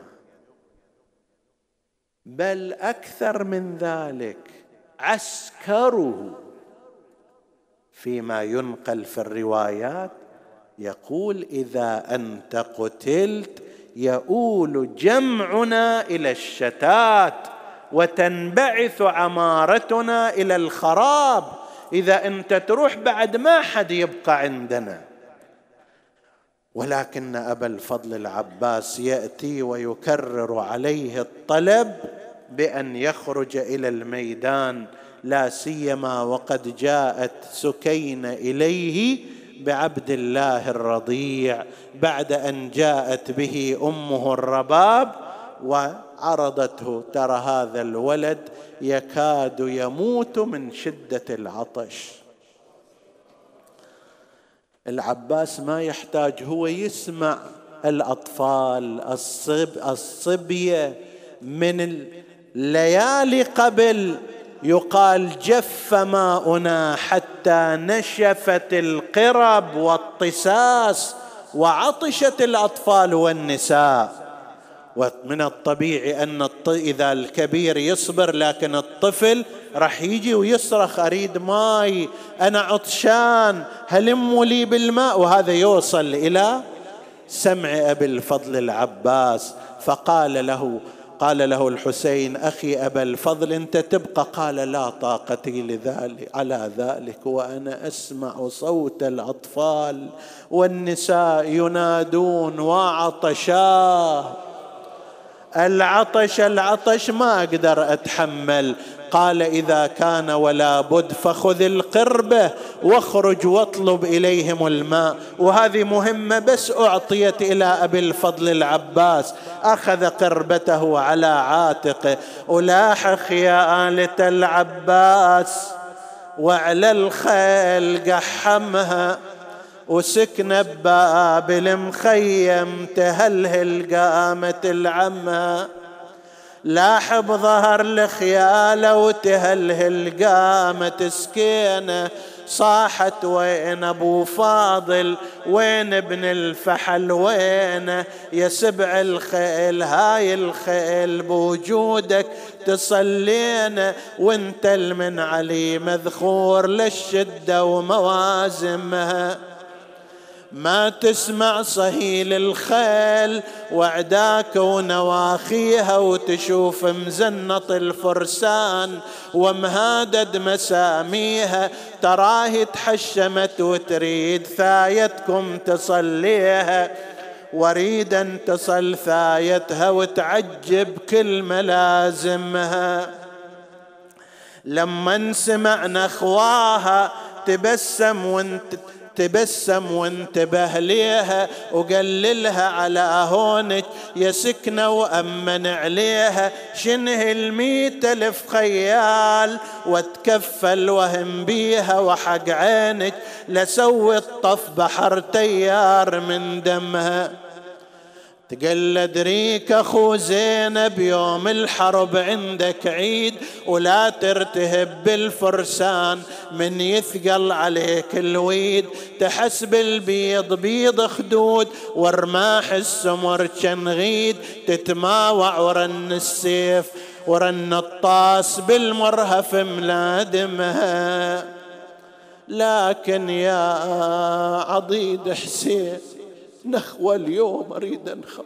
بل أكثر من ذلك عسكره. فيما ينقل في الروايات يقول إذا أنت قتلت يؤول جمعنا إلى الشتات. وتنبعث عمارتنا إلى الخراب. إذا أنت تروح بعد ما حد يبقى عندنا. ولكن أبا الفضل العباس يأتي ويكرر عليه الطلب بأن يخرج إلى الميدان لا سيما وقد جاءت سكين إليه بعبد الله الرضيع بعد أن جاءت به أمه الرباب وعرضته ترى هذا الولد يكاد يموت من شدة العطش. العباس ما يحتاج هو يسمع الأطفال الصب الصبية من الليالي قبل يقال جف ماؤنا حتى نشفت القرب والطساس وعطشت الأطفال والنساء. ومن الطبيعي أن إذا الكبير يصبر لكن الطفل راح يجي ويصرخ أريد ماي أنا عطشان هلموا لي بالماء؟ وهذا يوصل إلى سمع أبي الفضل العباس. فقال له قال له الحسين أخي أبا الفضل أنت تبقى؟ قال لا طاقه لذلك على ذلك وأنا أسمع صوت الأطفال والنساء ينادون وعطشاه. العطش العطش ما أقدر أتحمل. قال إذا كان ولا بد فخذ القربه واخرج واطلب إليهم الماء. وهذه مهمة بس أعطيت إلى أبي الفضل العباس. أخذ قربته على عاتقه الاحق يا اله العباس وعلى الخيل قحمها وسكن بباب المخيم تهلهل قامت العمها لاحب ظهر الخيالة وتهلهل قامت سكينة. صاحت وين أبو فاضل؟ وين ابن الفحل؟ وين يا سبع الخيل؟ هاي الخيل بوجودك تصلينا وانت المن علي مذخور للشدة وموازمها ما تسمع صهيل الخيل وعداك ونواخيها وتشوف مزنط الفرسان. ومهادد مساميها تراه تحشمت وتريد ثايتكم تصليها. واريد ان تصل ثايتها وتعجب كل ملازمها. لما سمع نخواها تبسم وانت تبسم وانتبه ليها وقللها على هونك يا سكنة وأمن عليها شنه الميت ألف خيال وتكفل وهم بيها وحق عينك لسوي الطف بحر تيار من دمها. تقلد ريك أخو زينب يوم الحرب عندك عيد ولا ترتهب بالفرسان من يثقل عليك الويد. تحس بالبيض بيض خدود ورماح السمر شنغيد تتماوع ورن السيف ورن الطاس بالمرهف ملادمها لكن يا عضيد حسين نخوة اليوم أريد أنخوك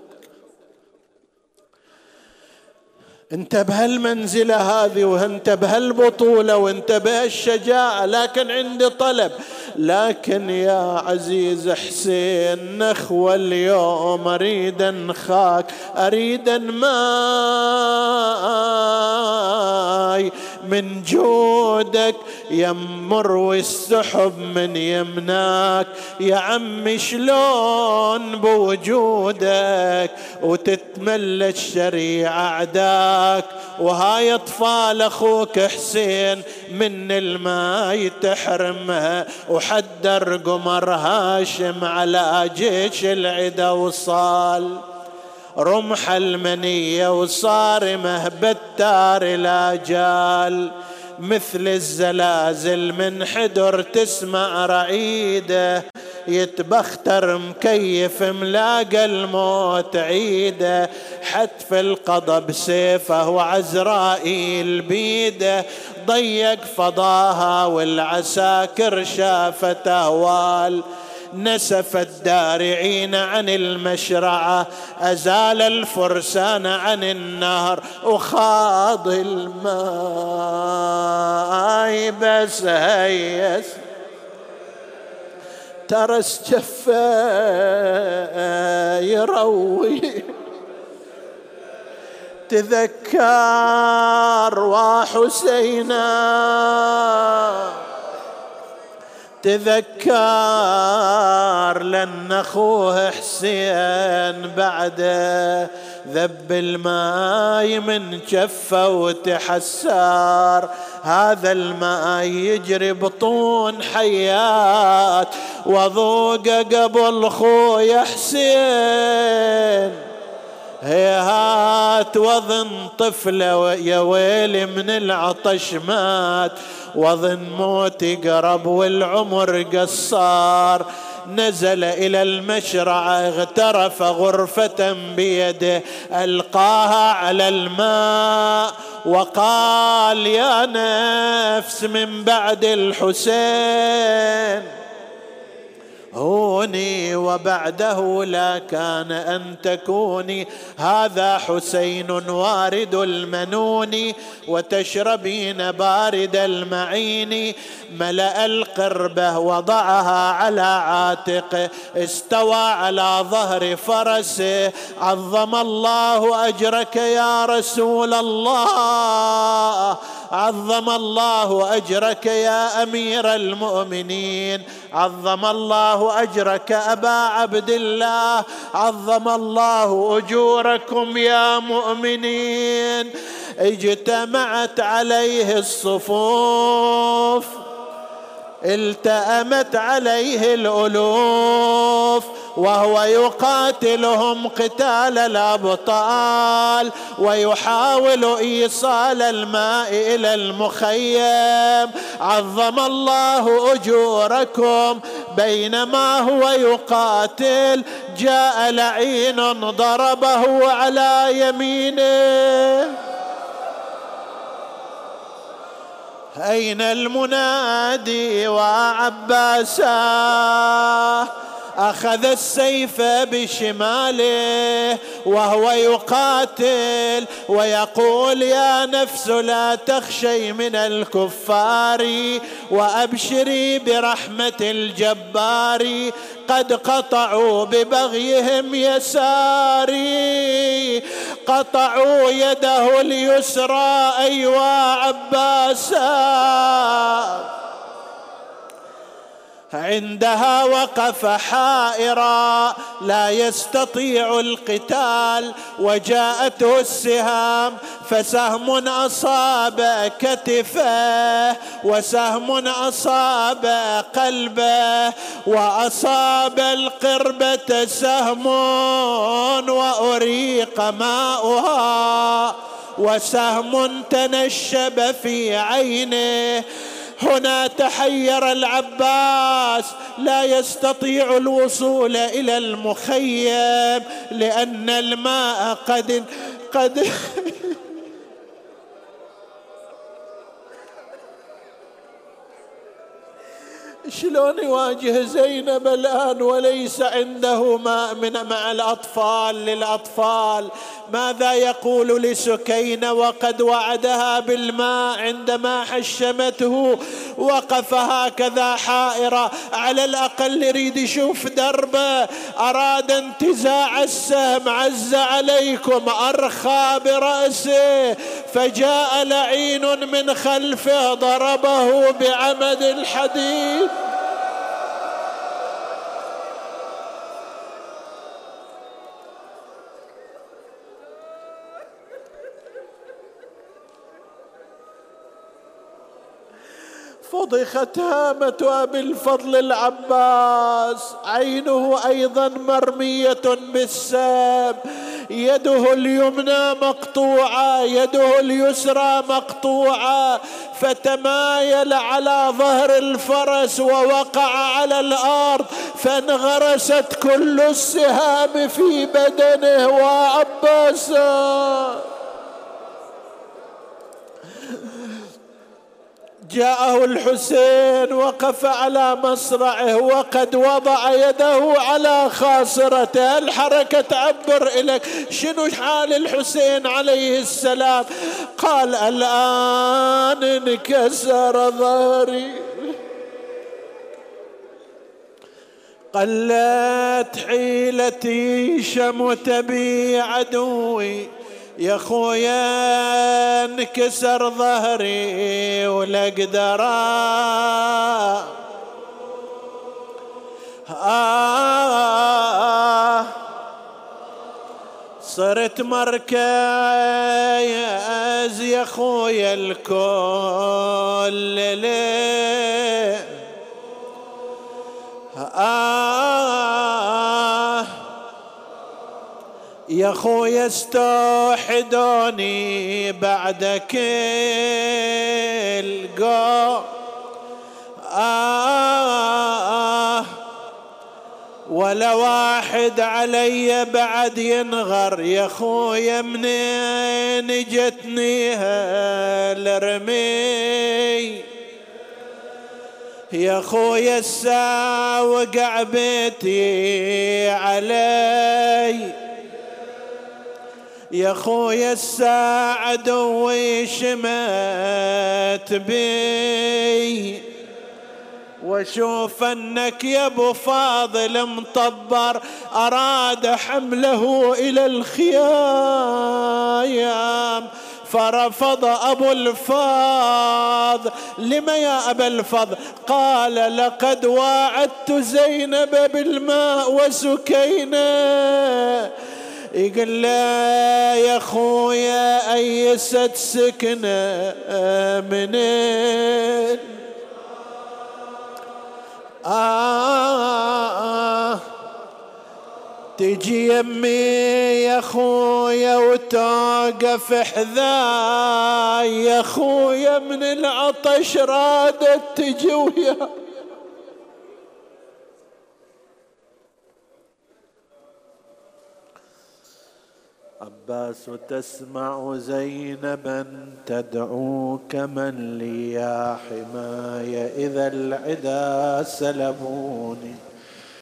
انت بهالمنزلة هذه وانت بهالبطولة وانت بهالشجاعة لكن عندي طلب. لكن يا عزيز حسين نخوة اليوم أريد أنخاك أريد ماي. من جودك يا مروي السحب من يمناك. يا عم شلون بوجودك؟ وتتملى الشريعة أعداك. وهاي أطفال أخوك حسين من الماي تحرمها وحدر قمر هاشم على جيش العدا وصال. رمح المنية وصارمه بالتار الآجال مثل الزلازل من حدر تسمع رعيده يتبختر مكيف ملاقى الموت عيده. حتف القضى بسيفه وعزرائيل بيده. ضيق فضاها والعساكر شافت اهوال نسف الدارعين عن المشرعة أزال الفرسان عن النهر وخاض الماء بس هيس. ترس جفا يروي. تذكر وحسينا. تذكر لأن أخوه حسين بعده ذب الماي من جفه وتحسر. هذا الماء يجري بطون حيات وذوق قبل خويا حسين. هيهات وظن طفلة يا ويلي من العطش مات. وظن موت قرب والعمر قصار. نزل إلى المشرع اغترف غرفة بيده ألقاها على الماء وقال يا نفس من بعد الحسين. هوني وبعده لا كان أن تكوني. هذا حسين وارد المنون وتشربين بارد المعين. ملأ القربه وضعها على عاتقه استوى على ظهر فرسه. عظم الله أجرك يا رسول الله. عظم الله أجرك يا أمير المؤمنين. عظم الله أجرك أبا عبد الله. عظم الله أجوركم يا مؤمنين. اجتمعت عليه الصفوف. التأمت عليه الألوف وهو يقاتلهم قتال الأبطال ويحاول إيصال الماء إلى المخيم. عظم الله أجوركم بينما هو يقاتل. جاء لعين ضربه على يمينه. أين المنادي وعباسا أخذ السيف بشماله وهو يقاتل ويقول يا نفس لا تخشي من الكفار وأبشري برحمة الجبار قد قطعوا ببغيهم يساري. قطعوا يده اليسرى أيوا عباسا. عندها وقف حائرا لا يستطيع القتال وجاءته السهام فسهم أصاب كتفه وسهم أصاب قلبه وأصاب القربة سهم وأريق ماؤها وسهم تنشب في عينه هنا تحير العباس لا يستطيع الوصول إلى المخيم لأن الماء قد قد شلون يواجه زينب الآن وليس عنده ماء من مع الأطفال للأطفال؟ ماذا يقول لسكينة وقد وعدها بالماء عندما حشمته وقف هكذا حائرة؟ على الأقل يريد يشوف دربه. أراد انتزاع السهم عز عليكم أرخى برأسه. فجاء لعين من خلفه ضربه بعمد الحديد. فضخت هامة أبي الفضل العباس. عينه أيضا مرمية بالسام. يده اليمنى مقطوعة يده اليسرى مقطوعة. فتمايل على ظهر الفرس ووقع على الأرض. فانغرست كل السهام في بدنه وعباسا جاءه الحسين وقف على مصرعه وقد وضع يده على خاصرته. الحركة تعبر إليك؟ شنو حال الحسين عليه السلام؟ قال الآن انكسر ظهري. قلت حيلتي شمت بي عدوي. يا خويا انكسر ظهري ولا أقدر آه صرت مركز يا خويا الكل ليه؟ آه يا خويا استوحدوني بعد كل قوم. آه ولا واحد علي بعد ينغر. يا خويا منين جتني هالرمي؟ يا خويا الساعة وقع بيتي علي. يا خويا الساعة دوي شمت بي. وأشوف أنك يا أبو فاضل مطبر أراد حمله إلى الخيام. فرفض أبو الفاض. لم يا أبا الفضل؟ قال لقد واعدت زينب بالماء وسكينة. يقول لا يا خويا أيست سكنة منين؟ آه تجي يمي يا خويا وتوقف حذاي يا خويا من العطش رادت تجي ويا عباس تسمع زينبا تدعوك من لي يا حماي إذا العدا سلبوني